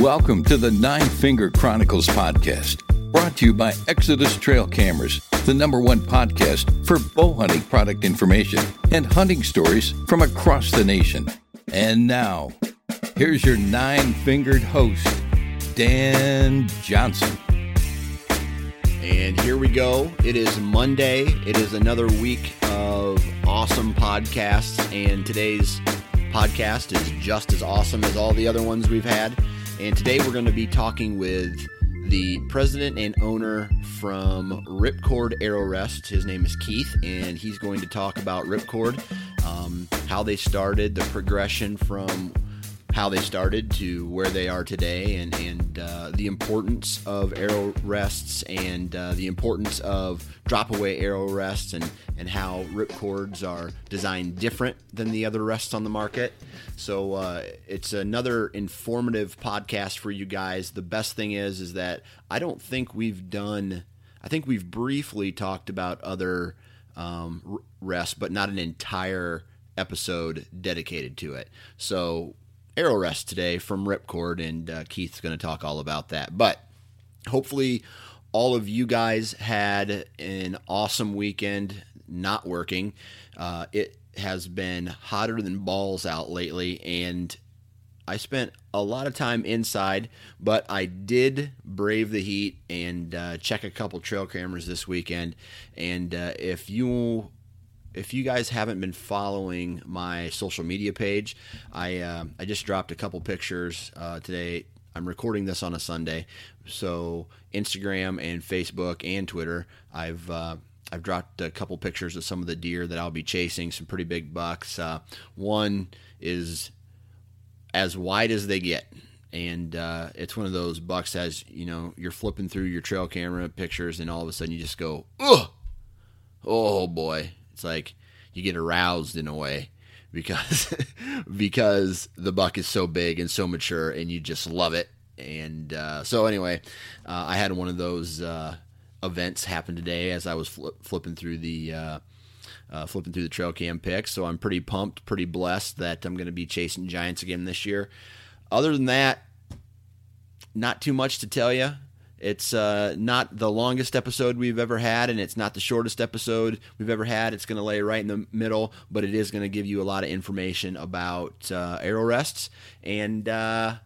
Welcome to the Nine Finger Chronicles podcast, brought to you by Exodus Trail Cameras, the number one podcast for bow hunting product information and hunting stories from across the nation. And now, here's your nine fingered host, Dan Johnson. And here we go. It is Monday. It is another week of awesome podcasts. And today's podcast is just as awesome as all the other ones we've had. And today we're going to be talking with the president and owner from Ripcord Arrow Rest. His name is Keith, and he's going to talk about Ripcord, um, how they started, the progression from how they started to where they are today, and and uh, the importance of arrow rests and uh, the importance of drop away arrow rests, and and how Ripcords are designed different than the other rests on the market. So uh, it's another informative podcast for you guys. The best thing is is that I don't think we've done. I think we've briefly talked about other um, rests, but not an entire episode dedicated to it. So arrow rest today from Ripcord, and uh, Keith's going to talk all about that. But hopefully, all of you guys had an awesome weekend not working. Uh, it has been hotter than balls out lately, and I spent a lot of time inside, but I did brave the heat and uh, check a couple trail cameras this weekend. And uh, if you if you guys haven't been following my social media page, I uh, I just dropped a couple pictures uh, today. I'm recording this on a Sunday, so Instagram and Facebook and Twitter, I've uh, I've dropped a couple pictures of some of the deer that I'll be chasing. Some pretty big bucks. Uh, one is as wide as they get. And uh, it's one of those bucks as you know you're flipping through your trail camera pictures, and all of a sudden you just go, "Ugh, oh boy!" It's like you get aroused in a way because because the buck is so big and so mature, and you just love it. And uh, so anyway, uh, I had one of those uh, events happen today as I was fl- flipping through the. Uh, uh, flipping through the trail cam picks, so I'm pretty pumped, pretty blessed that I'm going to be chasing giants again this year. Other than that, not too much to tell you. It's uh, not the longest episode we've ever had, and it's not the shortest episode we've ever had. It's going to lay right in the middle, but it is going to give you a lot of information about uh, arrow rests. And uh,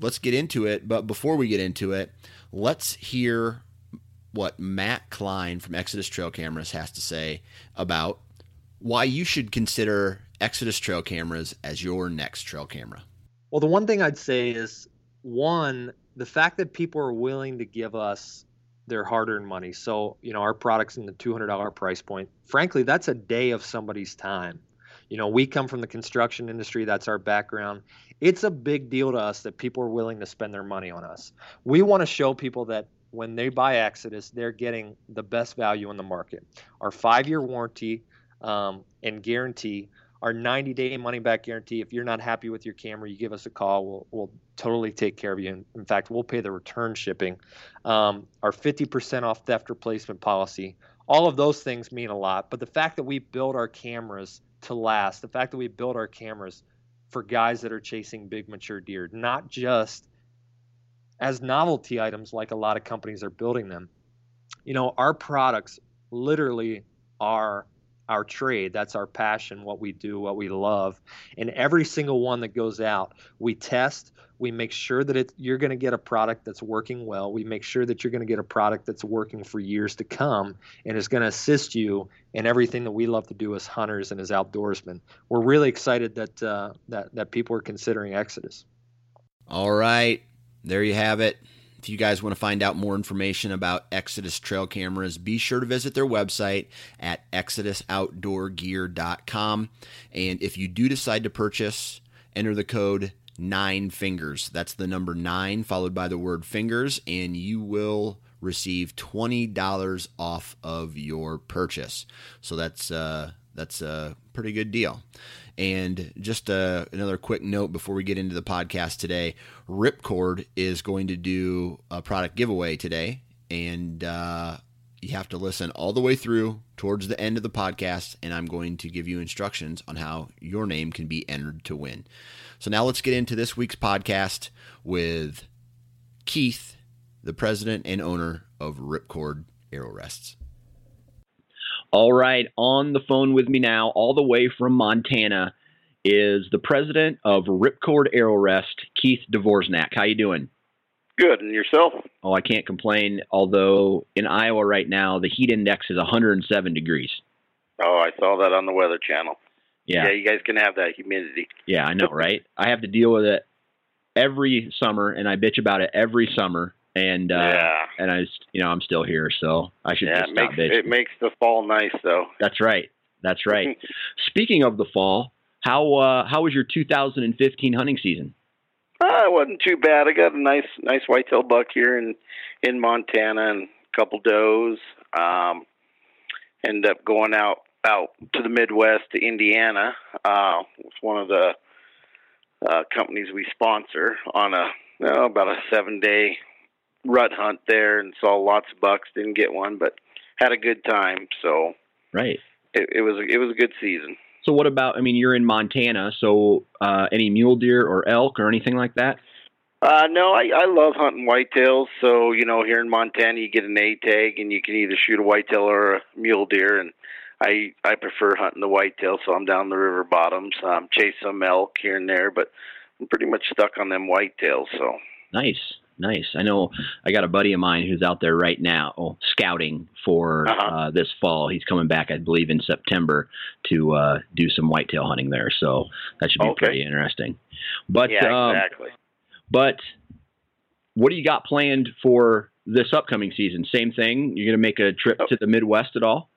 let's get into it. But before we get into it, let's hear what Matt Klein from Exodus Trail Cameras has to say about why you should consider Exodus Trail Cameras as your next trail camera. Well, the one thing I'd say is one, the fact that people are willing to give us their hard-earned money. So, you know, our products in the $200 price point. Frankly, that's a day of somebody's time. You know, we come from the construction industry, that's our background. It's a big deal to us that people are willing to spend their money on us. We want to show people that when they buy Exodus, they're getting the best value in the market. Our 5-year warranty um, and guarantee our 90 day money back guarantee. If you're not happy with your camera, you give us a call. We'll, we'll totally take care of you. In fact, we'll pay the return shipping. Um, our 50% off theft replacement policy. All of those things mean a lot. But the fact that we build our cameras to last, the fact that we build our cameras for guys that are chasing big mature deer, not just as novelty items like a lot of companies are building them. You know, our products literally are our trade. That's our passion, what we do, what we love. And every single one that goes out, we test. We make sure that it, you're going to get a product that's working well. We make sure that you're going to get a product that's working for years to come and is going to assist you in everything that we love to do as hunters and as outdoorsmen. We're really excited that uh, that that people are considering Exodus. All right, there you have it. If you guys want to find out more information about Exodus trail cameras, be sure to visit their website at exodusoutdoorgear.com. And if you do decide to purchase, enter the code nine fingers. That's the number nine followed by the word fingers, and you will receive $20 off of your purchase. So that's uh, that's a pretty good deal. And just uh, another quick note before we get into the podcast today Ripcord is going to do a product giveaway today. And uh, you have to listen all the way through towards the end of the podcast. And I'm going to give you instructions on how your name can be entered to win. So now let's get into this week's podcast with Keith, the president and owner of Ripcord Arrow Rests. All right, on the phone with me now, all the way from Montana, is the president of Ripcord Arrow Rest, Keith Dvorznak. How you doing? Good, and yourself? Oh, I can't complain. Although in Iowa right now, the heat index is 107 degrees. Oh, I saw that on the Weather Channel. Yeah, yeah you guys can have that humidity. Yeah, I know, right? I have to deal with it every summer, and I bitch about it every summer and uh, yeah. and I, you know, I'm still here, so I should yeah, just it stop makes, bitching. It makes the fall nice, though. That's right. That's right. Speaking of the fall, how uh, how was your 2015 hunting season? Uh, it wasn't too bad. I got a nice nice whitetail buck here in in Montana and a couple does. Um, end up going out out to the Midwest to Indiana. Uh, with one of the uh, companies we sponsor on a oh, about a seven day rut hunt there and saw lots of bucks. Didn't get one, but had a good time. So right, it, it was it was a good season. So what about? I mean, you're in Montana, so uh, any mule deer or elk or anything like that? Uh, no, I, I love hunting whitetails. So you know, here in Montana, you get an A tag, and you can either shoot a whitetail or a mule deer. And I I prefer hunting the whitetail, so I'm down the river bottoms. Um, chase some elk here and there, but I'm pretty much stuck on them whitetails. So nice, nice. I know I got a buddy of mine who's out there right now scouting for Uh-huh. uh, this fall. He's coming back, I believe, in September to uh, do some whitetail hunting there. So that should be Okay. pretty interesting. But yeah, um, exactly. but what do you got planned for this upcoming season? Same thing. You're going to make a trip Oh. to the Midwest at all?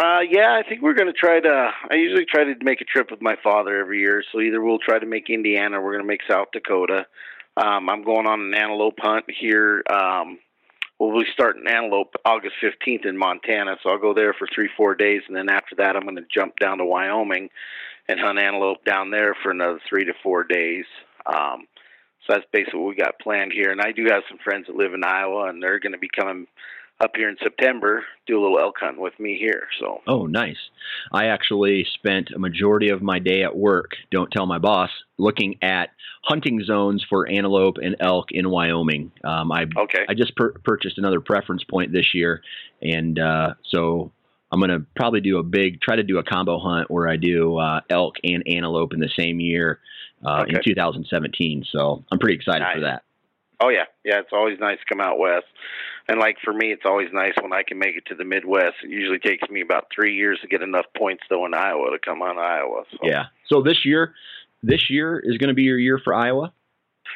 Uh, yeah, I think we're going to try to. I usually try to make a trip with my father every year. So either we'll try to make Indiana, or we're going to make South Dakota. Um, I'm going on an antelope hunt here. Um, we'll be starting antelope August 15th in Montana. So I'll go there for three, four days, and then after that, I'm going to jump down to Wyoming and hunt antelope down there for another three to four days. Um, so that's basically what we got planned here. And I do have some friends that live in Iowa, and they're going to be coming up here in September, do a little elk hunt with me here. So Oh, nice. I actually spent a majority of my day at work, don't tell my boss, looking at hunting zones for antelope and elk in Wyoming. Um, I okay, I just pur- purchased another preference point this year, and uh, so I'm going to probably do a big, try to do a combo hunt where I do uh, elk and antelope in the same year uh, in 2017. So I'm pretty excited for that. Oh yeah, yeah. It's always nice to come out west, and like for me, it's always nice when I can make it to the Midwest. It usually takes me about three years to get enough points though in Iowa to come on Iowa. So. Yeah. So this year, this year is going to be your year for Iowa.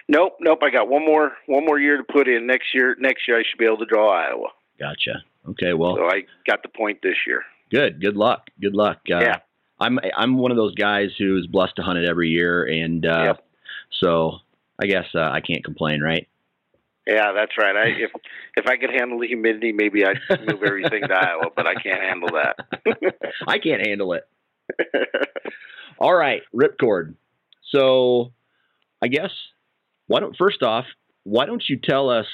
Nope, nope. I got one more one more year to put in. Next year, next year I should be able to draw Iowa. Gotcha. Okay. Well, So I got the point this year. good. Good luck. Good luck. Uh, Yeah. I'm I'm one of those guys who's blessed to hunt it every year, and uh, Yep. so I guess uh, I can't complain, right? Yeah, that's right. I if if I could handle the humidity, maybe I'd move everything to Iowa, but I can't handle that. I can't handle it. All right, ripcord. So, I guess why don't first off, why don't you tell us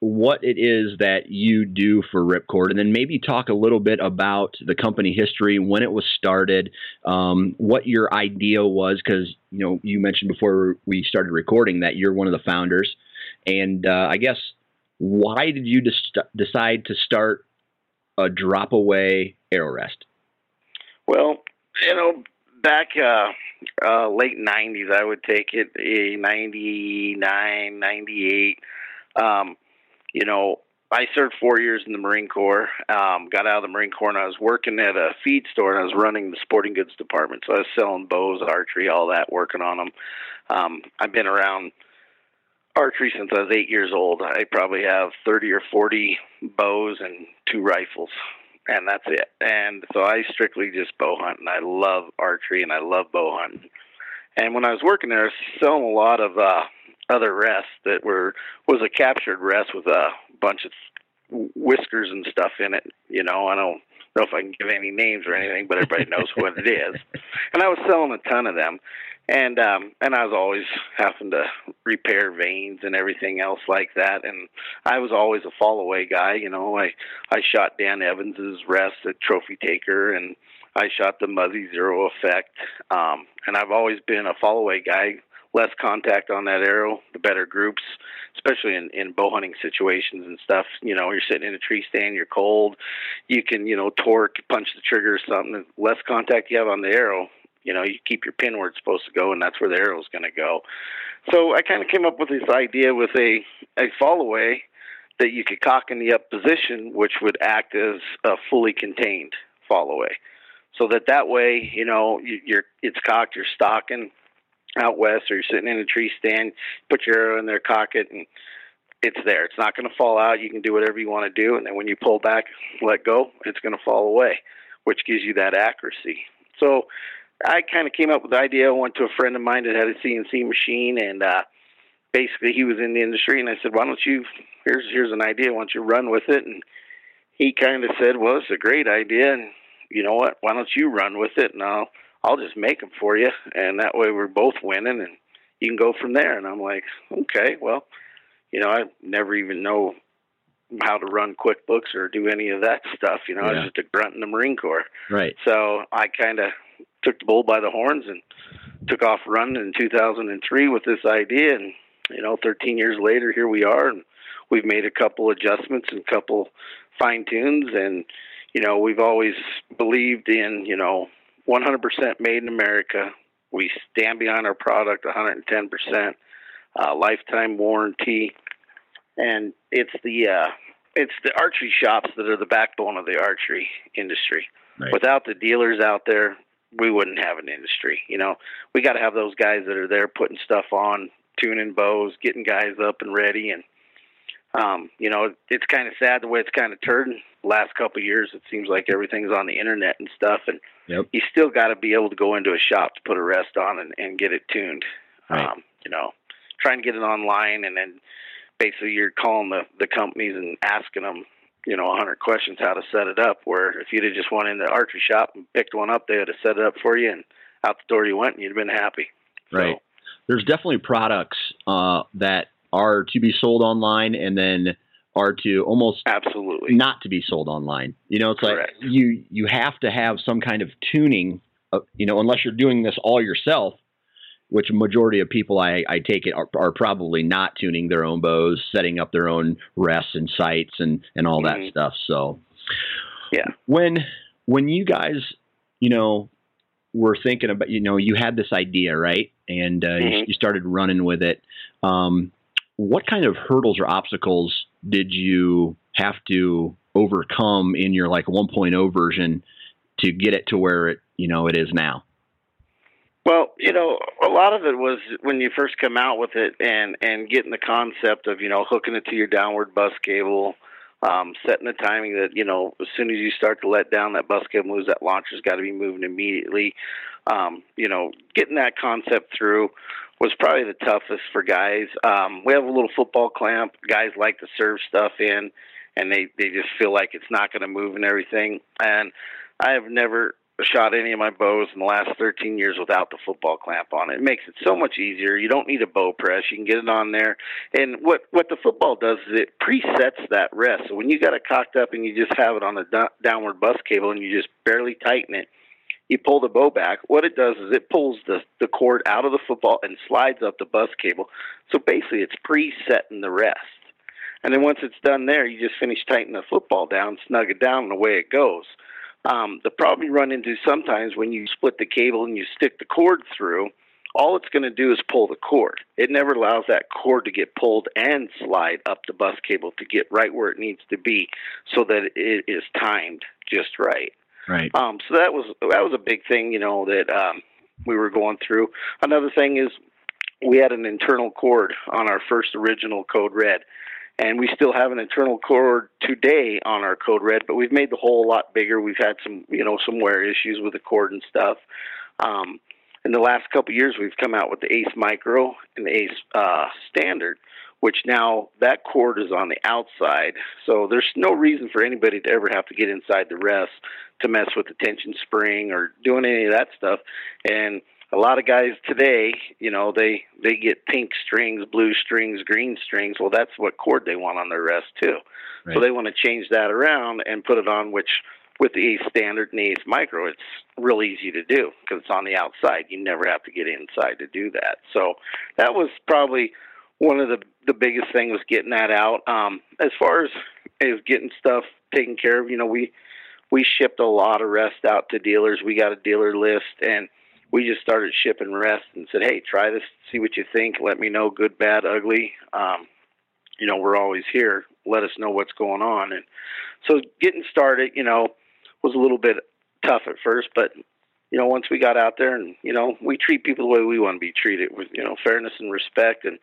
what it is that you do for Ripcord, and then maybe talk a little bit about the company history, when it was started, um, what your idea was, because you know you mentioned before we started recording that you're one of the founders, and uh, I guess why did you des- decide to start a drop away arrow rest? Well, you know, back uh, uh, late '90s, I would take it a '99, '98. Um, you know, I served four years in the Marine Corps. Um, got out of the Marine Corps, and I was working at a feed store, and I was running the sporting goods department. So I was selling bows, archery, all that, working on them. Um, I've been around archery since I was eight years old. I probably have 30 or 40 bows and two rifles, and that's it. And so I strictly just bow hunt, and I love archery and I love bow hunting. And when I was working there, I was selling a lot of uh, other rests that were was a captured rest with a bunch of whiskers and stuff in it. You know, I don't know if I can give any names or anything, but everybody knows what it is. And I was selling a ton of them. And um and I was always having to repair vanes and everything else like that. And I was always a fall away guy you know. I I shot Dan Evans's rest at Trophy Taker and I shot the Muzzy Zero Effect. Um and I've always been a fall away guy less contact on that arrow the better groups especially in in bow hunting situations and stuff you know you're sitting in a tree stand you're cold you can you know torque punch the trigger or something the less contact you have on the arrow you know, you keep your pin where it's supposed to go, and that's where the arrow's going to go. So I kind of came up with this idea with a a fall away that you could cock in the up position, which would act as a fully contained fall away. So that that way, you know, you, you're it's cocked, you're stalking out west, or you're sitting in a tree stand, put your arrow in there, cock it, and it's there. It's not going to fall out. You can do whatever you want to do, and then when you pull back, let go, it's going to fall away, which gives you that accuracy. So I kind of came up with the idea. I went to a friend of mine that had a CNC machine, and uh, basically he was in the industry. And I said, "Why don't you? Here's here's an idea. Why don't you run with it?" And he kind of said, "Well, it's a great idea, and you know what? Why don't you run with it, and I'll I'll just make them for you, and that way we're both winning, and you can go from there." And I'm like, "Okay, well, you know, I never even know." how to run QuickBooks or do any of that stuff. You know, yeah. I was just a grunt in the Marine Corps. Right. So I kind of took the bull by the horns and took off running in 2003 with this idea. And you know, 13 years later, here we are, and we've made a couple adjustments and a couple fine tunes. And you know, we've always believed in you know 100% made in America. We stand behind our product 110%, uh, lifetime warranty, and it's the uh, it's the archery shops that are the backbone of the archery industry. Right. Without the dealers out there, we wouldn't have an industry. You know, we got to have those guys that are there putting stuff on, tuning bows, getting guys up and ready, and um, you know, it's kind of sad the way it's kind of turned. Last couple of years, it seems like everything's on the internet and stuff, and yep. you still got to be able to go into a shop to put a rest on and, and get it tuned. Right. Um, you know, trying to get it online, and then basically you're calling the the companies and asking them you know, a hundred questions how to set it up. Where if you'd have just went in the archery shop and picked one up, they would have set it up for you, and out the door you went, and you'd have been happy. Right. So, There's definitely products uh, that are to be sold online, and then are to almost absolutely not to be sold online. You know, it's Correct. like you you have to have some kind of tuning. Of, you know, unless you're doing this all yourself, which majority of people I, I take it are, are, probably not tuning their own bows, setting up their own rests and sights and, and all mm-hmm. that stuff. So, yeah, when when you guys, you know, were thinking about, you know, you had this idea, right, and uh, mm-hmm. you, you, started running with it. Um, what kind of hurdles or obstacles did you have to overcome in your like 1.0 version to get it to where it, you know, it is now? Well, you know, a lot of it was when you first come out with it and and getting the concept of you know hooking it to your downward bus cable, um, setting the timing that you know as soon as you start to let down that bus cable moves, that launcher's got to be moving immediately. Um, you know, getting that concept through was probably the toughest for guys. Um, we have a little football clamp. Guys like to serve stuff in, and they they just feel like it's not going to move and everything. And I have never shot any of my bows in the last 13 years without the football clamp on it. It makes it so much easier. You don't need a bow press. You can get it on there. And what what the football does is it presets that rest. So when you got it cocked up and you just have it on a downward bus cable and you just barely tighten it, you pull the bow back. What it does is it pulls the the cord out of the football and slides up the bus cable. So basically, it's presetting the rest. And then once it's done there, you just finish tightening the football down, snug it down, and away it goes. Um, the problem you run into sometimes when you split the cable and you stick the cord through, all it's going to do is pull the cord. It never allows that cord to get pulled and slide up the bus cable to get right where it needs to be, so that it is timed just right. Right. Um, so that was that was a big thing, you know, that um, we were going through. Another thing is we had an internal cord on our first original Code Red, and we still have an internal cord today on our Code Red, but we've made the hole a lot bigger. We've had some, you know, some wear issues with the cord and stuff. Um, in the last couple years, we've come out with the Ace Micro and the Ace uh, Standard, which now that cord is on the outside. So there's no reason for anybody to ever have to get inside the rest to mess with the tension spring or doing any of that stuff. And a lot of guys today, you know, they they get pink strings, blue strings, green strings. Well, that's what cord they want on their rest too. Right. So they want to change that around and put it on which with the Ace Standard and the Ace Micro, it's real easy to do because it's on the outside. You never have to get inside to do that. So that was probably one of the the biggest thing was getting that out. Um, as far as as getting stuff taken care of, you know, we we shipped a lot of rest out to dealers. We got a dealer list and we just started shipping rest and said, "Hey, try this, see what you think. Let me know, good, bad, ugly. Um, you know, we're always here. Let us know what's going on." And so, getting started, you know, was a little bit tough at first, but you know, once we got out there and, you know, we treat people the way we want to be treated with, you know, fairness and respect and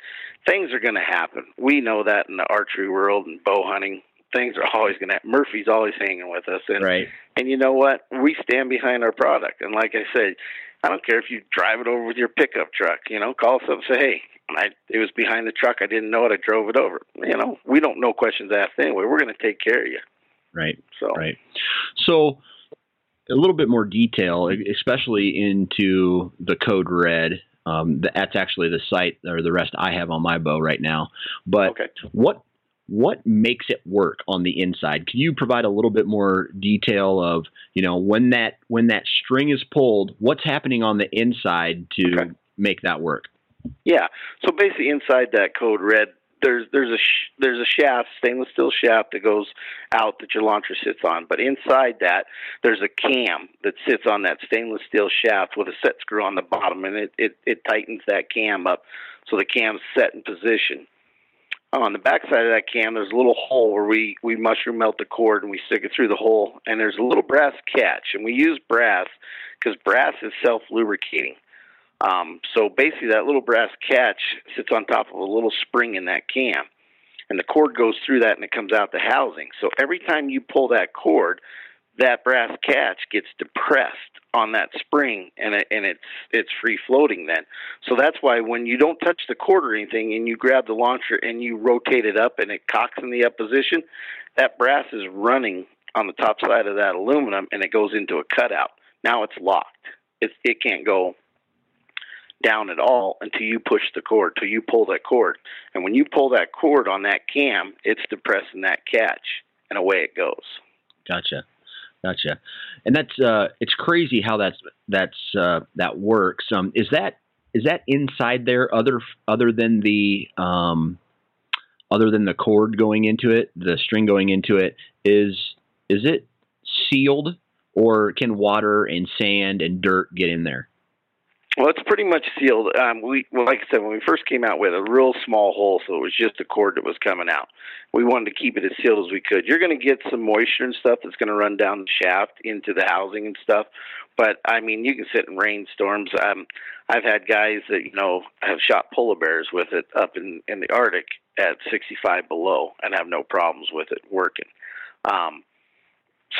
things are going to happen. We know that in the archery world and bow hunting, things are always going to happen. Murphy's always hanging with us. And, right. and you know what? We stand behind our product. And like I said, I don't care if you drive it over with your pickup truck, you know, call us up and say, Hey, I, it was behind the truck. I didn't know it. I drove it over. You know, we don't know questions asked anyway. We're going to take care of you. Right. So, right. So, a little bit more detail, especially into the code red. Um, that's actually the site or the rest I have on my bow right now. But okay. what what makes it work on the inside? Can you provide a little bit more detail of you know when that when that string is pulled, what's happening on the inside to okay. make that work? Yeah. So basically, inside that code red, there's there's a sh- there's a shaft, stainless steel shaft that goes out that your launcher sits on. But inside that, there's a cam that sits on that stainless steel shaft with a set screw on the bottom, and it it, it tightens that cam up so the cam's set in position. On the back side of that cam, there's a little hole where we we mushroom melt the cord and we stick it through the hole, and there's a little brass catch, and we use brass because brass is self lubricating. Um, so basically, that little brass catch sits on top of a little spring in that cam, and the cord goes through that and it comes out the housing. So every time you pull that cord, that brass catch gets depressed on that spring, and it, and it's it's free floating then. So that's why when you don't touch the cord or anything, and you grab the launcher and you rotate it up and it cocks in the up position, that brass is running on the top side of that aluminum, and it goes into a cutout. Now it's locked. It's, it can't go down at all until you push the cord, till you pull that cord. And when you pull that cord on that cam, it's depressing that catch, and away it goes. Gotcha, gotcha. And that's uh, it's crazy how that's that's uh, that works. Um, is that is that inside there other other than the um, other than the cord going into it, the string going into it? Is is it sealed, or can water and sand and dirt get in there? Well, it's pretty much sealed. Um, we, well, like I said, when we first came out with a real small hole, so it was just a cord that was coming out. We wanted to keep it as sealed as we could. You're going to get some moisture and stuff that's going to run down the shaft into the housing and stuff. But I mean, you can sit in rainstorms. Um, I've had guys that you know have shot polar bears with it up in in the Arctic at 65 below and have no problems with it working. Um,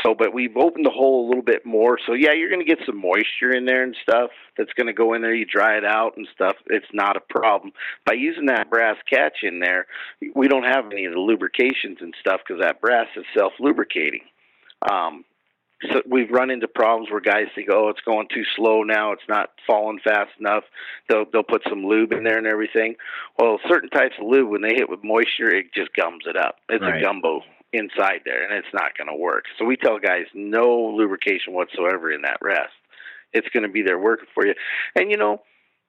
so, but we've opened the hole a little bit more. So, yeah, you're going to get some moisture in there and stuff that's going to go in there. You dry it out and stuff. It's not a problem. By using that brass catch in there, we don't have any of the lubrications and stuff because that brass is self lubricating. Um, so we've run into problems where guys think, "Oh, it's going too slow now. It's not falling fast enough." They'll they'll put some lube in there and everything. Well, certain types of lube, when they hit with moisture, it just gums it up. It's right. a gumbo inside there, and it's not going to work. So we tell guys no lubrication whatsoever in that rest. It's going to be there working for you. And you know,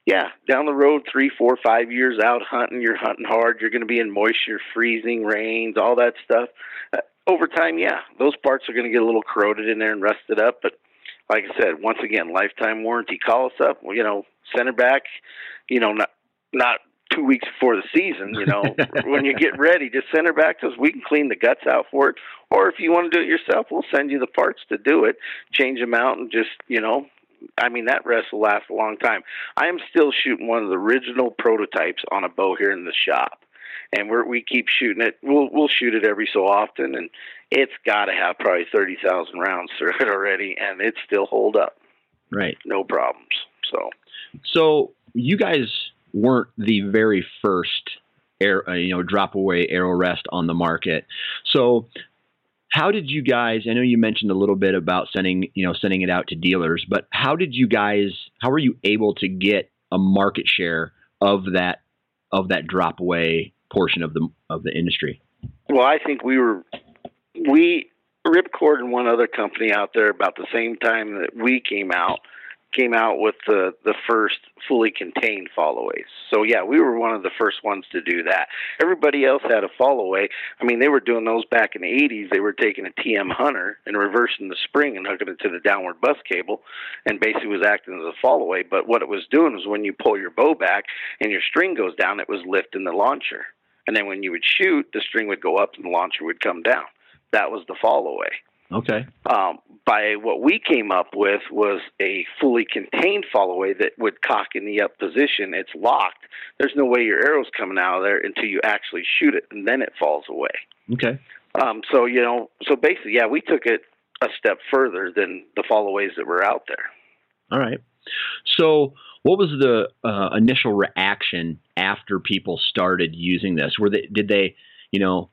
yeah, down the road, three, four, five years out hunting, you're hunting hard. You're going to be in moisture, freezing, rains, all that stuff. Uh, over time, yeah, those parts are going to get a little corroded in there and rusted up. But like I said, once again, lifetime warranty. Call us up. You know, center back. You know, not not two weeks before the season. You know, when you get ready, just send her back to us. We can clean the guts out for it. Or if you want to do it yourself, we'll send you the parts to do it. Change them out and just you know. I mean, that rest will last a long time. I am still shooting one of the original prototypes on a bow here in the shop, and we're, we keep shooting it. We'll we'll shoot it every so often, and it's got to have probably thirty thousand rounds through it already, and it still hold up. Right. No problems. So. So you guys weren't the very first air, uh, you know, drop away arrow rest on the market. So how did you guys i know you mentioned a little bit about sending you know sending it out to dealers but how did you guys how were you able to get a market share of that of that drop away portion of the of the industry well i think we were we ripcord and one other company out there about the same time that we came out came out with the the first fully contained fall aways. So yeah, we were one of the first ones to do that. Everybody else had a fall away. I mean, they were doing those back in the 80s. They were taking a TM Hunter and reversing the spring and hooking it to the downward bus cable, and basically was acting as a fall away. But what it was doing was when you pull your bow back and your string goes down, it was lifting the launcher. And then when you would shoot, the string would go up and the launcher would come down. That was the fall away. Okay. Um, by what we came up with was a fully contained fall away that would cock in the up position. It's locked. There's no way your arrow's coming out of there until you actually shoot it, and then it falls away. Okay. Um, so you know, so basically, yeah, we took it a step further than the fall aways that were out there. All right. So, what was the uh, initial reaction after people started using this? Were they did they, you know,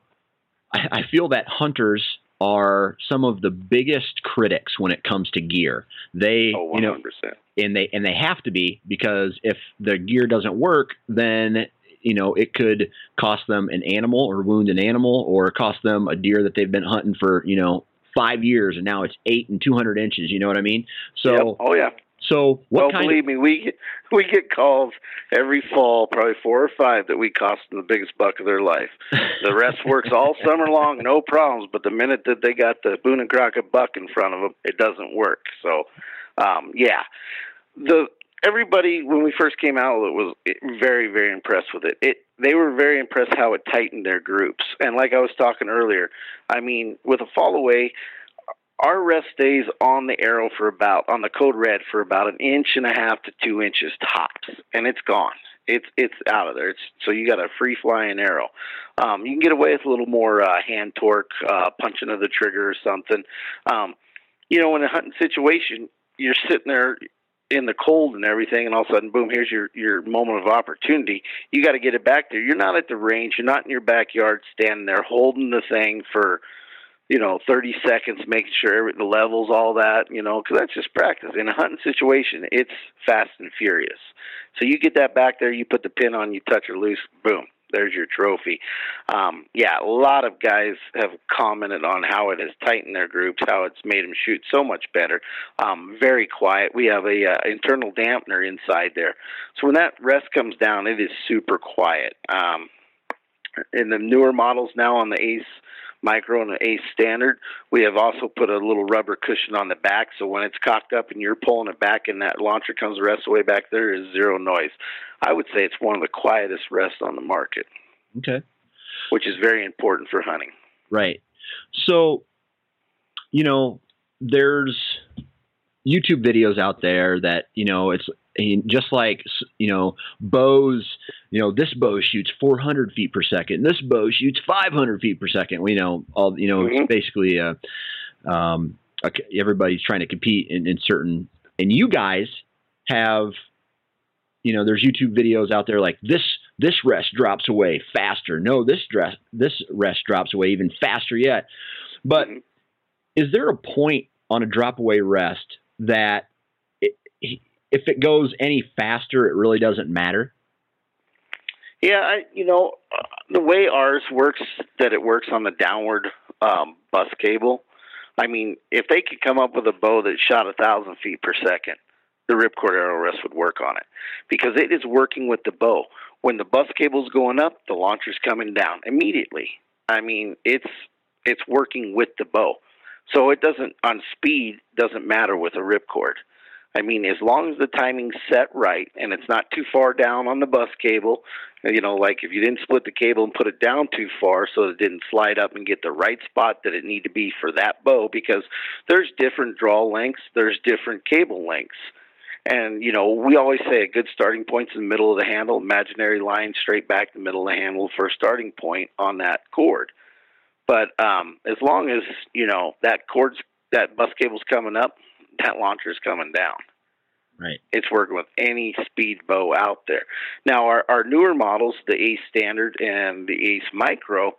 I, I feel that hunters are some of the biggest critics when it comes to gear. They, oh, you know, and they and they have to be because if the gear doesn't work, then you know it could cost them an animal or wound an animal or cost them a deer that they've been hunting for you know five years and now it's eight and two hundred inches. You know what I mean? So, yep. oh yeah. So what well, kind believe of, me, we get, we get calls every fall, probably four or five, that we cost them the biggest buck of their life. The rest works all summer long, no problems. But the minute that they got the Boone and Crockett buck in front of them, it doesn't work. So, um, yeah, the everybody when we first came out it was very very impressed with it. It they were very impressed how it tightened their groups. And like I was talking earlier, I mean, with a fall away, our rest stays on the arrow for about on the code red for about an inch and a half to two inches tops, and it's gone. It's it's out of there. It's so you got a free flying arrow. Um, you can get away with a little more uh, hand torque, uh, punching of the trigger or something. Um, you know, in a hunting situation, you're sitting there in the cold and everything, and all of a sudden, boom! Here's your your moment of opportunity. You got to get it back there. You're not at the range. You're not in your backyard standing there holding the thing for you know, 30 seconds, making sure the levels, all that, you know, because that's just practice. In a hunting situation, it's fast and furious. So you get that back there, you put the pin on, you touch her loose, boom, there's your trophy. Um, yeah, a lot of guys have commented on how it has tightened their groups, how it's made them shoot so much better. Um, very quiet. We have a uh, internal dampener inside there, so when that rest comes down, it is super quiet. Um, in the newer models now on the Ace micro and an ace standard. We have also put a little rubber cushion on the back, so when it's cocked up and you're pulling it back and that launcher comes the rest of the way back, there is zero noise. I would say it's one of the quietest rests on the market. Okay. Which is very important for hunting. Right. So, you know, there's YouTube videos out there that, you know, it's just like you know bows you know this bow shoots 400 feet per second this bow shoots 500 feet per second we know all you know mm-hmm. it's basically uh, um, everybody's trying to compete in, in certain and you guys have you know there's youtube videos out there like this this rest drops away faster no this dress this rest drops away even faster yet but mm-hmm. is there a point on a drop away rest that if it goes any faster, it really doesn't matter? Yeah, I, you know, uh, the way ours works, that it works on the downward um, bus cable. I mean, if they could come up with a bow that shot a thousand feet per second, the ripcord arrow rest would work on it because it is working with the bow. When the bus cable's going up, the launcher's coming down immediately. I mean, it's It's working with the bow. So it doesn't on speed doesn't matter with a ripcord. I mean, as long as the timing's set right and it's not too far down on the bus cable, you know, like if you didn't split the cable and put it down too far so it didn't slide up and get the right spot that it need to be for that bow, because there's different draw lengths, there's different cable lengths. And, you know, we always say a good starting point's in the middle of the handle, imaginary line straight back the middle of the handle for a starting point on that cord. But um, as long as, you know, that cord's, that bus cable's coming up, that launcher's coming down. Right. It's working with any speed bow out there. Now, our, our newer models, the Ace Standard and the Ace Micro,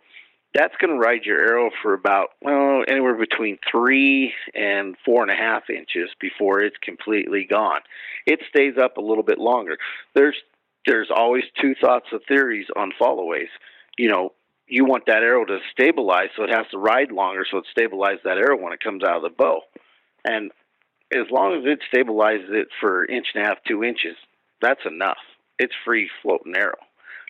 that's going to ride your arrow for about well anywhere between three and four and a half inches before it's completely gone. It stays up a little bit longer. There's there's always two thoughts of theories on fall aways. You know, you want that arrow to stabilize, so it has to ride longer, so it stabilizes that arrow when it comes out of the bow. And as long as it stabilizes it for inch and a half, two inches, that's enough. It's free floating arrow.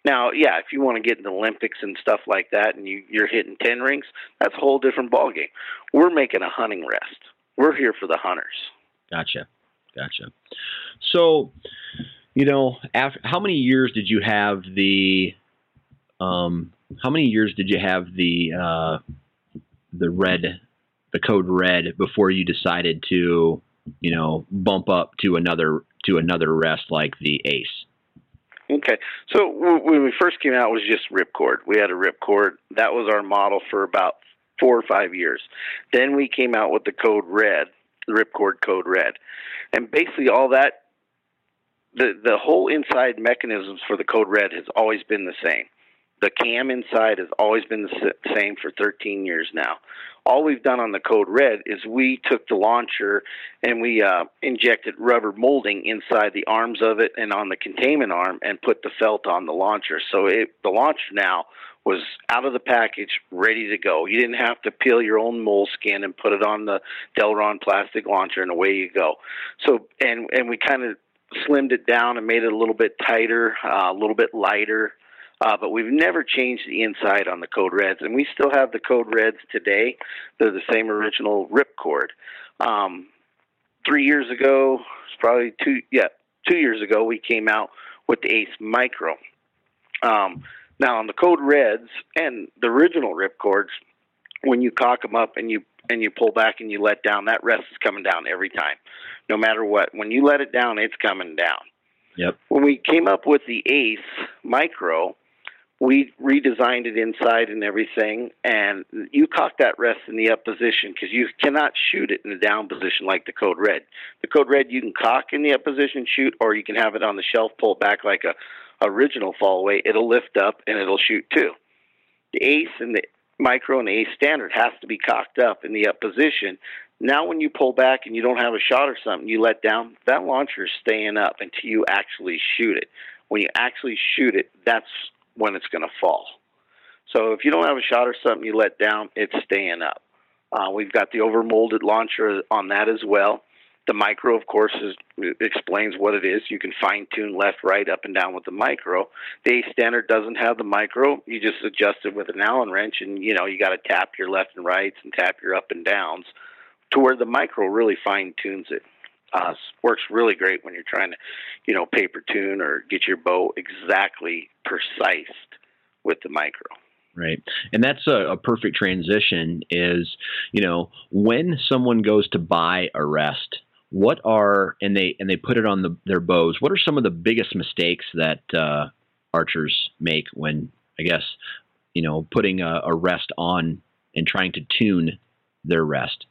Now, yeah, if you want to get in the Olympics and stuff like that, and you, you're hitting ten rings, that's a whole different ballgame. We're making a hunting rest. We're here for the hunters. Gotcha, gotcha. So, you know, after, how many years did you have the? Um, how many years did you have the uh, the red, the code red before you decided to you know, bump up to another to another rest like the Ace. Okay, so when we first came out, it was just ripcord. We had a ripcord. That was our model for about four or five years. Then we came out with the Code Red, the ripcord Code Red, and basically all that. The the whole inside mechanisms for the Code Red has always been the same. The cam inside has always been the same for 13 years now all we've done on the code red is we took the launcher and we uh, injected rubber molding inside the arms of it and on the containment arm and put the felt on the launcher. So it, the launcher now was out of the package, ready to go. You didn't have to peel your own moleskin and put it on the Delrin plastic launcher, and away you go. So and and we kind of slimmed it down and made it a little bit tighter, uh, a little bit lighter. Uh, but we've never changed the inside on the Code Reds, and we still have the Code Reds today. They're the same original ripcord. Um, three years ago, probably two, yeah, two years ago, we came out with the Ace Micro. Um, now on the Code Reds and the original ripcords, when you cock them up and you and you pull back and you let down, that rest is coming down every time, no matter what. When you let it down, it's coming down. Yep. When we came up with the Ace Micro, we redesigned it inside and everything, and you cock that rest in the up position because you cannot shoot it in the down position like the Code Red. The Code Red you can cock in the up position, shoot, or you can have it on the shelf, pull back like a original fall away. It'll lift up and it'll shoot too. The Ace and the Micro and the Ace Standard has to be cocked up in the up position. Now, when you pull back and you don't have a shot or something, you let down, that launcher is staying up until you actually shoot it. When you actually shoot it, that's when it's going to fall. So if you don't have a shot or something you let down, it's staying up. Uh, we've got the overmolded launcher on that as well. The micro, of course, is, explains what it is. You can fine tune left, right, up, and down with the micro. The Ace standard doesn't have the micro. You just adjust it with an Allen wrench, and you know you got to tap your left and rights and tap your up and downs to where the micro really fine tunes it. Uh, works really great when you're trying to, you know, paper tune or get your bow exactly precise with the micro. Right. And that's a, a, perfect transition is, you know, when someone goes to buy a rest, what are and they and they put it on the, their bows, what are some of the biggest mistakes that uh, archers make when I guess, you know, putting a, a rest on and trying to tune their rest?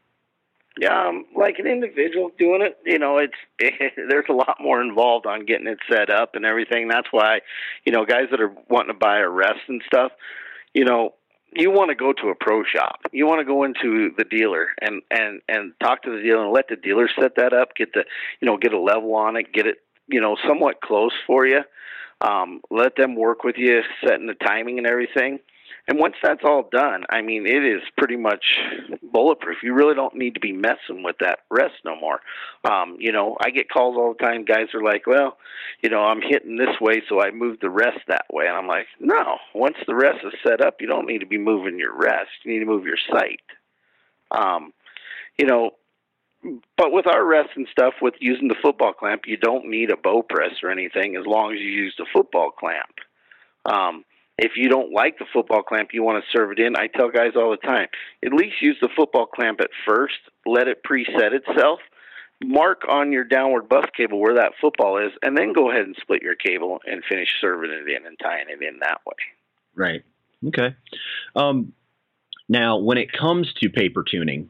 Um, like an individual doing it, you know, it's it, there's a lot more involved on getting it set up and everything. That's why, you know, guys that are wanting to buy a rest and stuff, you know, you want to go to a pro shop. You want to go into the dealer and and and talk to the dealer and let the dealer set that up. Get the you know get a level on it. Get it you know somewhat close for you. Um, let them work with you, setting the timing and everything And once that's all done, I mean, it is pretty much bulletproof. You really don't need to be messing with that rest no more. Um, you know, I get calls all the time. Guys are like, well, you know, I'm hitting this way, so I move the rest that way. And I'm like, no, once the rest is set up, you don't need to be moving your rest. You need to move your sight. Um, you know, but with our rest and stuff, with using the football clamp, you don't need a bow press or anything as long as you use the football clamp. Um, if you don't like the football clamp, you want to serve it in. I tell guys all the time, at least use the football clamp at first. Let it preset itself. Mark on your downward buss cable where that football is, and then go ahead and split your cable and finish serving it in and tying it in that way. Right. Okay. Um, now, when it comes to paper tuning,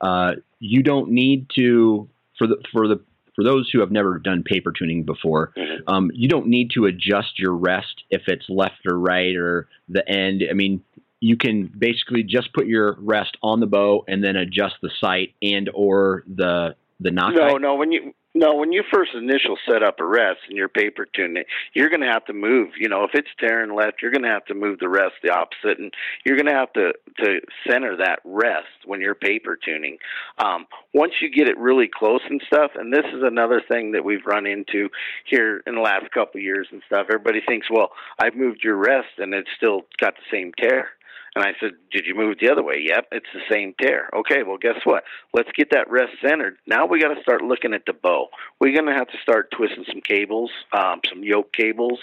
uh, you don't need to for the for the for those who have never done paper tuning before, mm-hmm. um, you don't need to adjust your rest if it's left or right or the end. I mean, you can basically just put your rest on the bow and then adjust the sight and or the the knot. No, no. When you no, when you first initial set up a rest and you're paper tuning, you're going to have to move. You know, if it's tearing left, you're going to have to move the rest the opposite, and you're going to have to to center that rest when you're paper tuning. Um, once you get it really close and stuff, and this is another thing that we've run into here in the last couple of years and stuff. Everybody thinks, well, I've moved your rest and it's still got the same tear. And I said, Did you move it the other way? Yep, it's the same tear. Okay, well, guess what? Let's get that rest centered. Now we got to start looking at the bow. We're going to have to start twisting some cables, um, some yoke cables.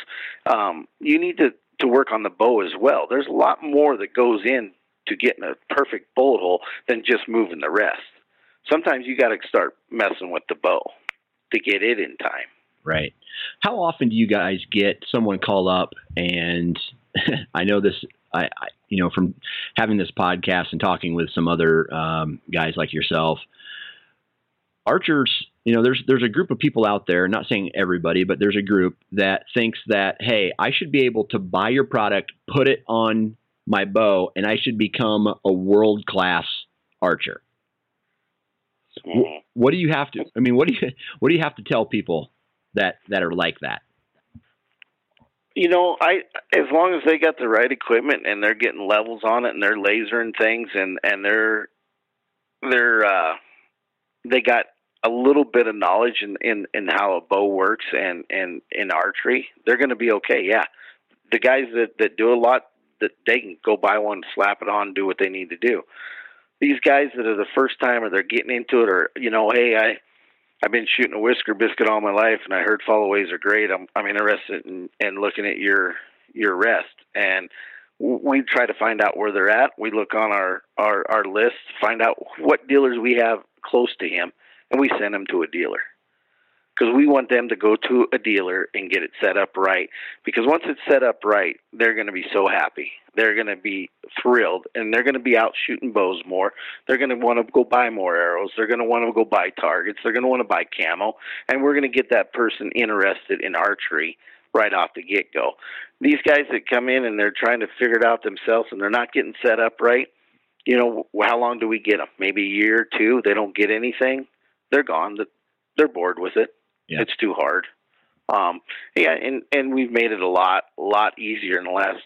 Um, you need to, to work on the bow as well. There's a lot more that goes in to getting a perfect bullet hole than just moving the rest. Sometimes you got to start messing with the bow to get it in time. Right. How often do you guys get someone call up and I know this I, I, you know, from having this podcast and talking with some other um, guys like yourself, archers, you know, there's there's a group of people out there, not saying everybody, but there's a group that thinks that hey, I should be able to buy your product, put it on my bow, and I should become a world class archer. Mm-hmm. What do you have to? I mean, what do you what do you have to tell people that that are like that? You know, I as long as they got the right equipment and they're getting levels on it and they're lasering things and and they're they're uh they got a little bit of knowledge in in in how a bow works and and in archery, they're going to be okay. Yeah. The guys that that do a lot that they can go buy one, slap it on, do what they need to do. These guys that are the first time or they're getting into it or you know, hey, I I've been shooting a whisker biscuit all my life, and I heard fall aways are great. I'm I'm interested in, in looking at your your rest, and we try to find out where they're at. We look on our our our list, find out what dealers we have close to him, and we send them to a dealer because we want them to go to a dealer and get it set up right. Because once it's set up right, they're going to be so happy. They're going to be thrilled, and they're going to be out shooting bows more. They're going to want to go buy more arrows. They're going to want to go buy targets. They're going to want to buy camo, and we're going to get that person interested in archery right off the get go. These guys that come in and they're trying to figure it out themselves and they're not getting set up right, you know, how long do we get them? Maybe a year or two. They don't get anything. They're gone. They're bored with it yeah. It's too hard. Um, yeah, and and we've made it a lot a lot easier in the last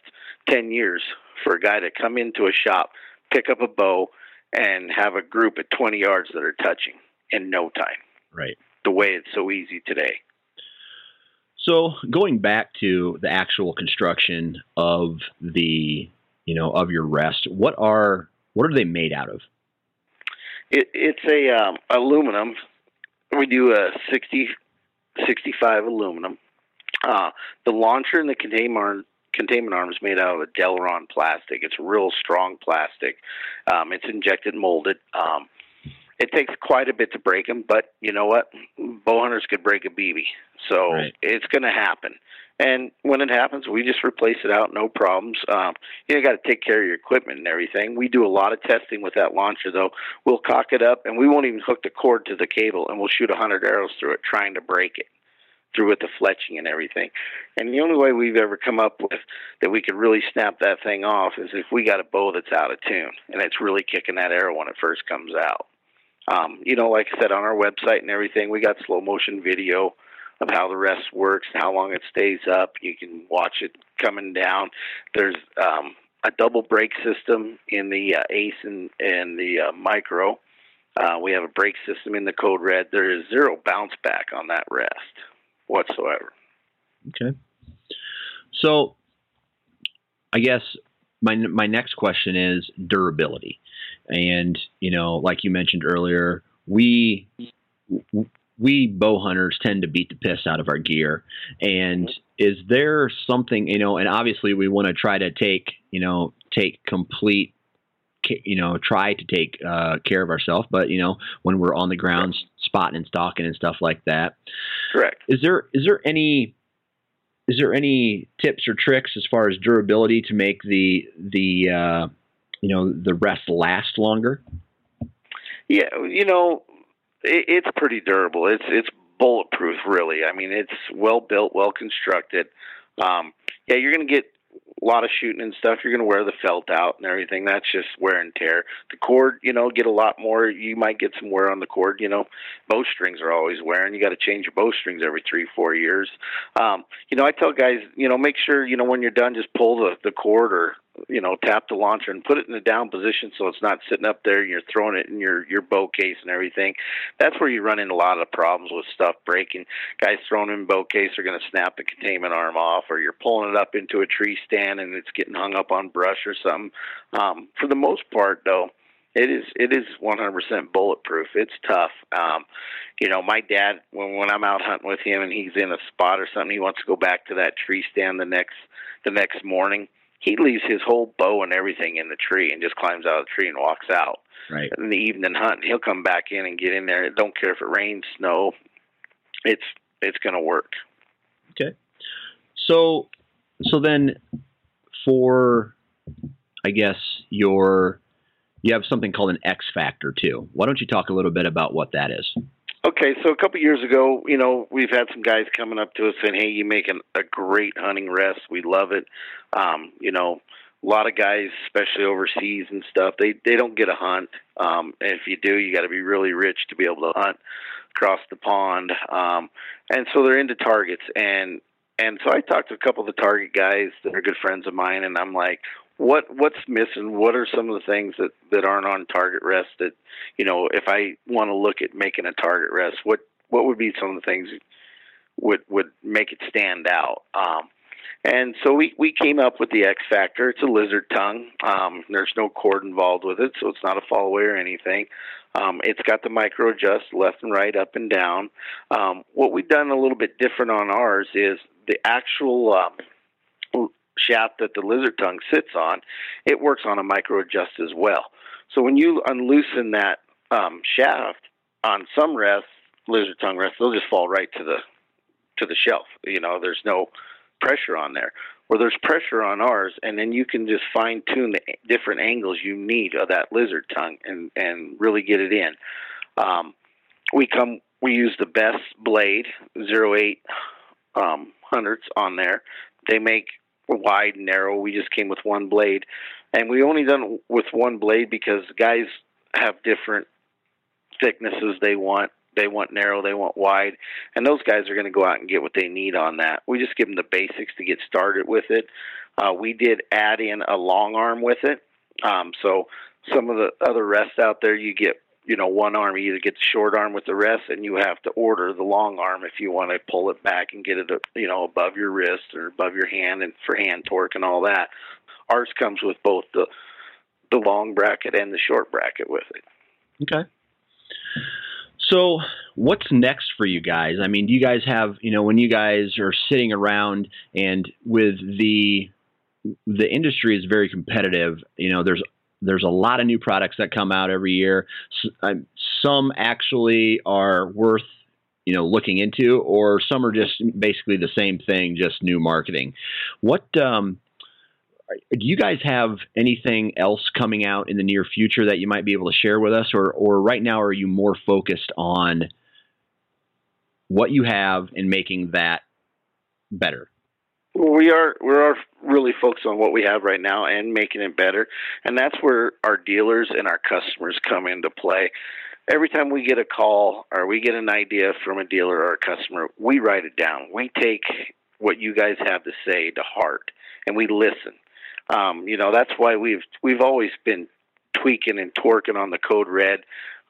ten years for a guy to come into a shop, pick up a bow, and have a group at twenty yards that are touching in no time. Right. The way it's so easy today. So going back to the actual construction of the you know of your rest, what are what are they made out of? It, it's a um, aluminum. We do a sixty 65 aluminum. Uh, the launcher and the containment arm, containment arm is made out of a Delrin plastic. It's real strong plastic. Um, it's injected molded. Um, it takes quite a bit to break them, but you know what? Bow hunters could break a BB, so right. it's going to happen. And when it happens, we just replace it out, no problems. Um, you know, got to take care of your equipment and everything. We do a lot of testing with that launcher, though. We'll cock it up, and we won't even hook the cord to the cable, and we'll shoot a hundred arrows through it, trying to break it through with the fletching and everything. And the only way we've ever come up with that we could really snap that thing off is if we got a bow that's out of tune and it's really kicking that arrow when it first comes out. Um, you know, like I said on our website and everything, we got slow motion video of how the rest works, how long it stays up. You can watch it coming down. There's um, a double brake system in the uh, Ace and, and the uh, Micro. Uh, we have a brake system in the Code Red. There is zero bounce back on that rest whatsoever. Okay. So, I guess my my next question is durability, and you know, like you mentioned earlier, we we bow hunters tend to beat the piss out of our gear. And is there something you know? And obviously, we want to try to take you know take complete you know try to take uh, care of ourselves but you know when we're on the ground spotting and stalking and stuff like that correct is there is there any is there any tips or tricks as far as durability to make the the uh, you know the rest last longer yeah you know it, it's pretty durable it's it's bulletproof really i mean it's well built well constructed um, yeah you're going to get a lot of shooting and stuff, you're going to wear the felt out and everything. That's just wear and tear. The cord, you know, get a lot more. You might get some wear on the cord. You know, bowstrings are always wearing. You got to change your bowstrings every three, four years. Um, you know, I tell guys, you know, make sure you know when you're done, just pull the the cord or you know, tap the launcher and put it in a down position so it's not sitting up there and you're throwing it in your your bow case and everything. That's where you run into a lot of problems with stuff breaking. Guys throwing in bow case are going to snap the containment arm off, or you're pulling it up into a tree stand and it's getting hung up on brush or something. Um, for the most part, though, it is it is 100% bulletproof. It's tough. Um, you know, my dad when when I'm out hunting with him and he's in a spot or something, he wants to go back to that tree stand the next the next morning he leaves his whole bow and everything in the tree and just climbs out of the tree and walks out. Right. In the evening hunt, he'll come back in and get in there. Don't care if it rains, snow. It's it's going to work. Okay. So so then for I guess your you have something called an X factor too. Why don't you talk a little bit about what that is? Okay, so a couple years ago, you know, we've had some guys coming up to us saying, "Hey, you make an, a great hunting rest. We love it." Um, you know, a lot of guys, especially overseas and stuff, they they don't get a hunt. Um, and if you do, you got to be really rich to be able to hunt across the pond. Um, and so they're into targets, and and so I talked to a couple of the target guys that are good friends of mine, and I'm like, what what's missing? What are some of the things that that aren't on target rest that you know if I want to look at making a target rest, what what would be some of the things would would make it stand out? Um, and so we we came up with the X factor. It's a lizard tongue. Um, there's no cord involved with it, so it's not a fall away or anything. Um, it's got the micro adjust left and right, up and down. Um, what we've done a little bit different on ours is the actual um, shaft that the lizard tongue sits on, it works on a micro adjust as well. So when you unloosen that um, shaft on some rests, lizard tongue rests, they'll just fall right to the to the shelf. You know, there's no pressure on there. Where there's pressure on ours, and then you can just fine tune the different angles you need of that lizard tongue and and really get it in. Um, we come we use the best blade, zero eight um, hundredths on there. They make wide, and narrow. We just came with one blade, and we only done with one blade because guys have different thicknesses they want. They want narrow, they want wide, and those guys are going to go out and get what they need on that. We just give them the basics to get started with it. Uh, we did add in a long arm with it, um, so some of the other rests out there you get you know one arm either get the short arm with the rest and you have to order the long arm if you want to pull it back and get it you know above your wrist or above your hand and for hand torque and all that. Ours comes with both the the long bracket and the short bracket with it. Okay. So what's next for you guys? I mean do you guys have you know when you guys are sitting around and with the the industry is very competitive you know there's there's a lot of new products that come out every year. Some actually are worth you know looking into, or some are just basically the same thing, just new marketing. What um, do you guys have anything else coming out in the near future that you might be able to share with us, or or right now are you more focused on what you have and making that better? We are we are really focused on what we have right now and making it better, and that's where our dealers and our customers come into play. Every time we get a call or we get an idea from a dealer or a customer, we write it down. We take what you guys have to say to heart, and we listen. Um, you know, that's why we've we've always been tweaking and torquing on the code red.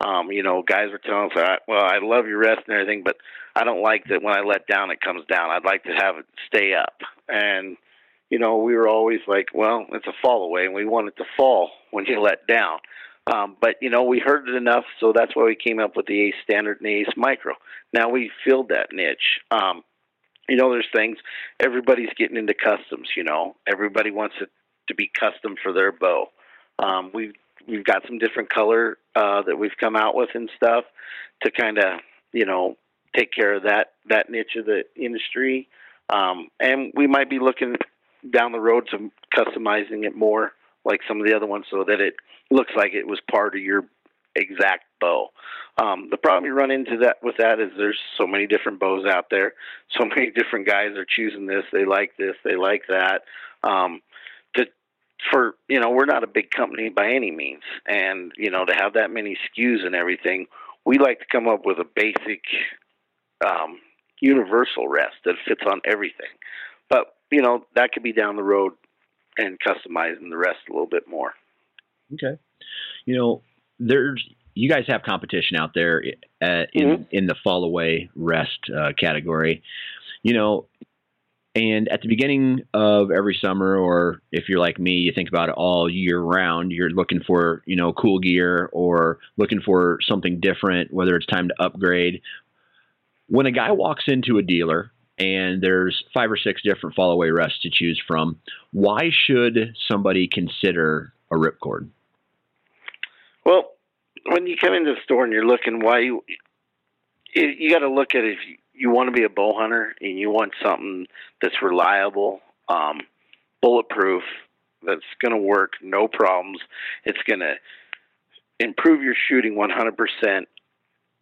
Um, you know, guys were telling us, well, I love your rest and everything, but I don't like that when I let down, it comes down. I'd like to have it stay up. And, you know, we were always like, well, it's a fall away, and we want it to fall when you let down. Um, but, you know, we heard it enough, so that's why we came up with the Ace Standard and the Ace Micro. Now we filled that niche. Um, you know, there's things, everybody's getting into customs, you know, everybody wants it to be custom for their bow. Um, we've we've got some different color uh, that we've come out with and stuff to kind of you know take care of that that niche of the industry. Um, and we might be looking down the road to customizing it more like some of the other ones so that it looks like it was part of your exact bow. Um, the problem you run into that with that is there's so many different bows out there. So many different guys are choosing this. They like this. They like that. Um, for you know we're not a big company by any means, and you know to have that many SKUs and everything, we like to come up with a basic um, universal rest that fits on everything. But you know that could be down the road and customizing the rest a little bit more. Okay. You know, there's you guys have competition out there uh, in mm-hmm. in the fall away rest uh, category. You know, and at the beginning of every summer, or if you're like me, you think about it all year round. You're looking for you know cool gear or looking for something different, whether it's time to upgrade. When a guy walks into a dealer and there's five or six different fall away rests to choose from, why should somebody consider a ripcord? Well, when you come into the store and you're looking, why you you, you got to look at if you, you want to be a bow hunter and you want something that's reliable, um, bulletproof, that's going to work, no problems. It's going to improve your shooting 100%,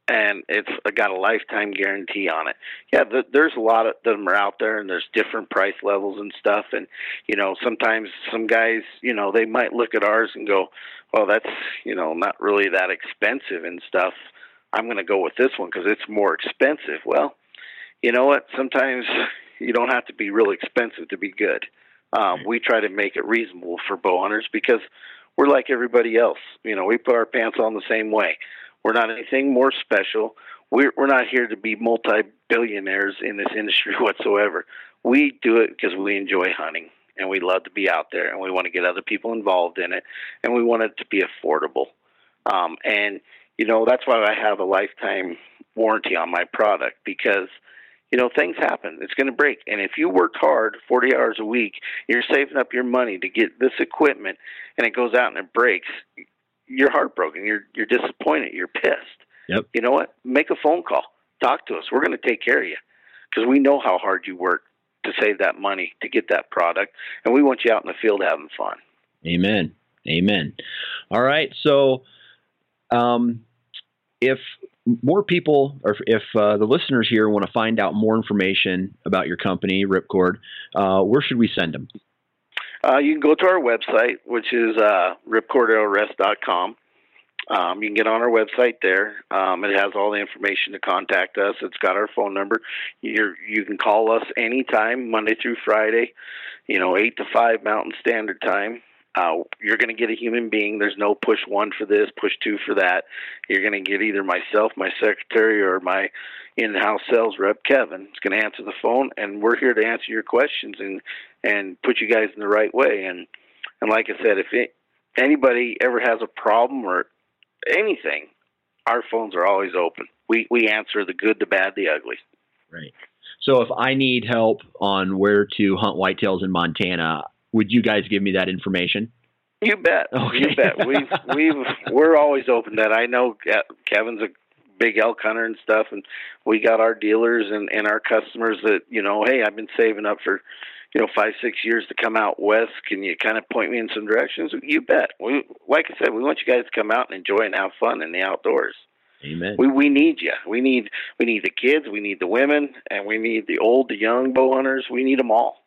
and it's got a lifetime guarantee on it. Yeah, the, there's a lot of them are out there, and there's different price levels and stuff. And you know, sometimes some guys, you know, they might look at ours and go, "Well, that's you know not really that expensive and stuff." I'm going to go with this one because it's more expensive. Well, you know what? Sometimes you don't have to be real expensive to be good. Um, we try to make it reasonable for bow hunters because we're like everybody else. You know, we put our pants on the same way. We're not anything more special. We're we're not here to be multi-billionaires in this industry whatsoever. We do it because we enjoy hunting and we love to be out there and we want to get other people involved in it and we want it to be affordable. Um, and you know that's why I have a lifetime warranty on my product because you know things happen it's going to break and if you worked hard 40 hours a week you're saving up your money to get this equipment and it goes out and it breaks you're heartbroken. You're you're disappointed. You're pissed. Yep. You know what? Make a phone call. Talk to us. We're going to take care of you because we know how hard you work to save that money to get that product, and we want you out in the field having fun. Amen. Amen. All right. So, um, if more people, or if uh, the listeners here want to find out more information about your company, Ripcord, uh, where should we send them? Uh, you can go to our website, which is uh, ripcordarrowrest.com. Um, you can get on our website there. Um, it has all the information to contact us. It's got our phone number. you you can call us anytime, Monday through Friday, you know, 8 to 5 Mountain Standard Time. Uh, you're going to get a human being. There's no push one for this, push two for that. You're going to get either myself, my secretary, or my in-house sales rep, Kevin. Is going to answer the phone, and we're here to answer your questions and and put you guys in the right way. And and like I said, if it, anybody ever has a problem or anything, our phones are always open. We we answer the good, the bad, the ugly. Right. So if I need help on where to hunt whitetails in Montana, would you guys give me that information? You bet. Okay. You bet. We've we've we're always open to that. I know Kevin's a big elk hunter and stuff, and we got our dealers and and our customers that you know, hey, I've been saving up for you know five six years to come out west. Can you kind of point me in some directions? You bet. We like I said, we want you guys to come out and enjoy and have fun in the outdoors. Amen. We we need you. We need we need the kids. We need the women, and we need the old, the young bow hunters. We need them all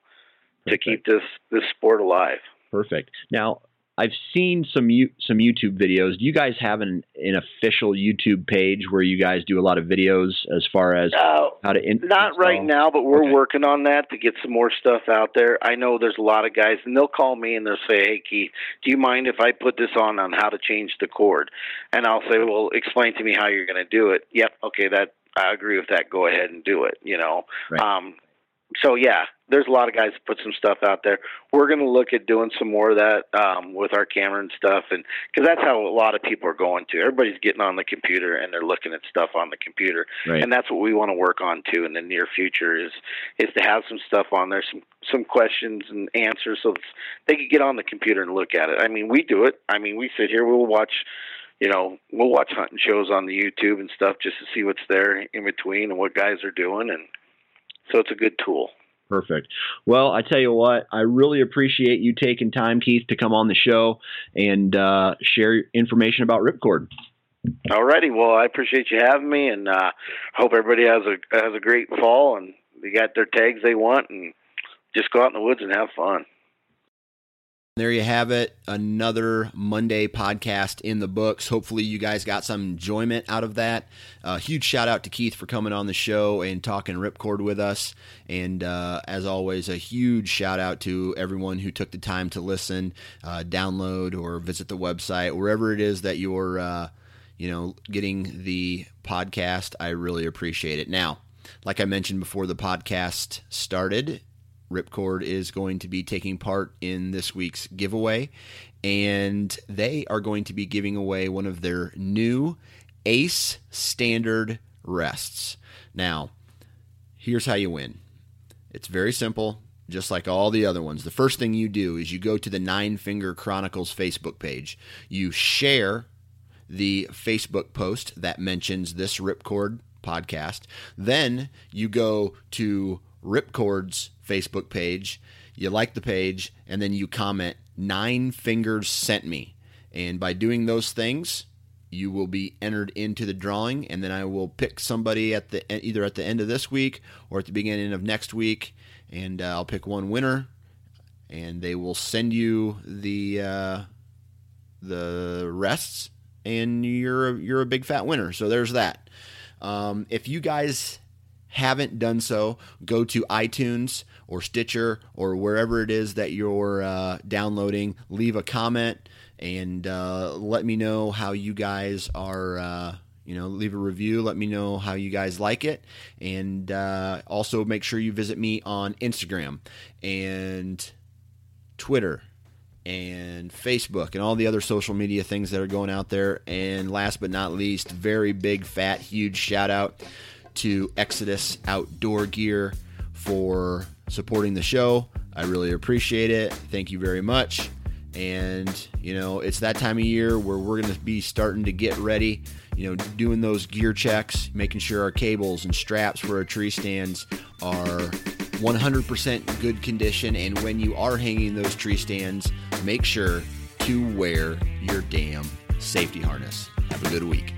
Perfect. to keep this this sport alive. Perfect. Now, I've seen some some YouTube videos. Do you guys have an, an official YouTube page where you guys do a lot of videos as far as how to in- not install? right now, but we're Okay. working on that to get some more stuff out there. I know there's a lot of guys, and they'll call me and they'll say, "Hey, Keith, do you mind if I put this on on how to change the cord?" And I'll say, "Well, explain to me how you're going to do it." Yep, okay, that I agree with that. Go ahead and do it. You know, Right. um, so yeah, there's a lot of guys that put some stuff out there. We're going to look at doing some more of that um, with our camera and stuff, and because that's how a lot of people are going to. Everybody's getting on the computer and they're looking at stuff on the computer, Right. and that's what we want to work on too in the near future is is to have some stuff on there, some some questions and answers, so they can get on the computer and look at it. I mean, we do it. I mean, we sit here, we'll watch. You know, we'll watch hunting shows on the YouTube and stuff just to see what's there in between and what guys are doing, and so it's a good tool. Perfect. Well, I tell you what, I really appreciate you taking time, Keith, to come on the show and uh, share information about Ripcord. Alrighty, well, I appreciate you having me, and uh, hope everybody has a has a great fall, and they got their tags they want, and just go out in the woods and have fun. There you have it. Another Monday podcast in the books. Hopefully, you guys got some enjoyment out of that. Uh, huge shout out to Keith for coming on the show and talking Ripcord with us. And uh, as always, a huge shout out to everyone who took the time to listen, uh, download, or visit the website, wherever it is that you're, uh, you know, getting the podcast. I really appreciate it. Now, like I mentioned before the podcast started, Ripcord is going to be taking part in this week's giveaway, and they are going to be giving away one of their new Ace Standard rests. Now, here's how you win it's very simple, just like all the other ones. The first thing you do is you go to the Nine Finger Chronicles Facebook page, you share the Facebook post that mentions this Ripcord podcast. Then you go to Ripcord's Facebook page, you like the page, and then you comment, Nine Fingers Sent Me. And by doing those things, you will be entered into the drawing, and then I will pick somebody at the either at the end of this week or at the beginning of next week, and uh, I'll pick one winner, and they will send you the uh, the rests, and you're you're a big fat winner. So there's that. Um, if you guys haven't done so, go to iTunes or Stitcher or wherever it is that you're uh, downloading. Leave a comment and uh, let me know how you guys are. Uh, you know, leave a review. Let me know how you guys like it, and uh, also make sure you visit me on Instagram and Twitter and Facebook and all the other social media things that are going out there. And last but not least, very big, fat, huge shout out to Exodus Outdoor Gear for supporting the show. I really appreciate it. Thank you very much. And, you know, it's that time of year where we're going to be starting to get ready, you know, doing those gear checks, making sure our cables and straps for our tree stands are 100% good condition. And when you are hanging those tree stands, make sure to wear your damn safety harness. Have a good week.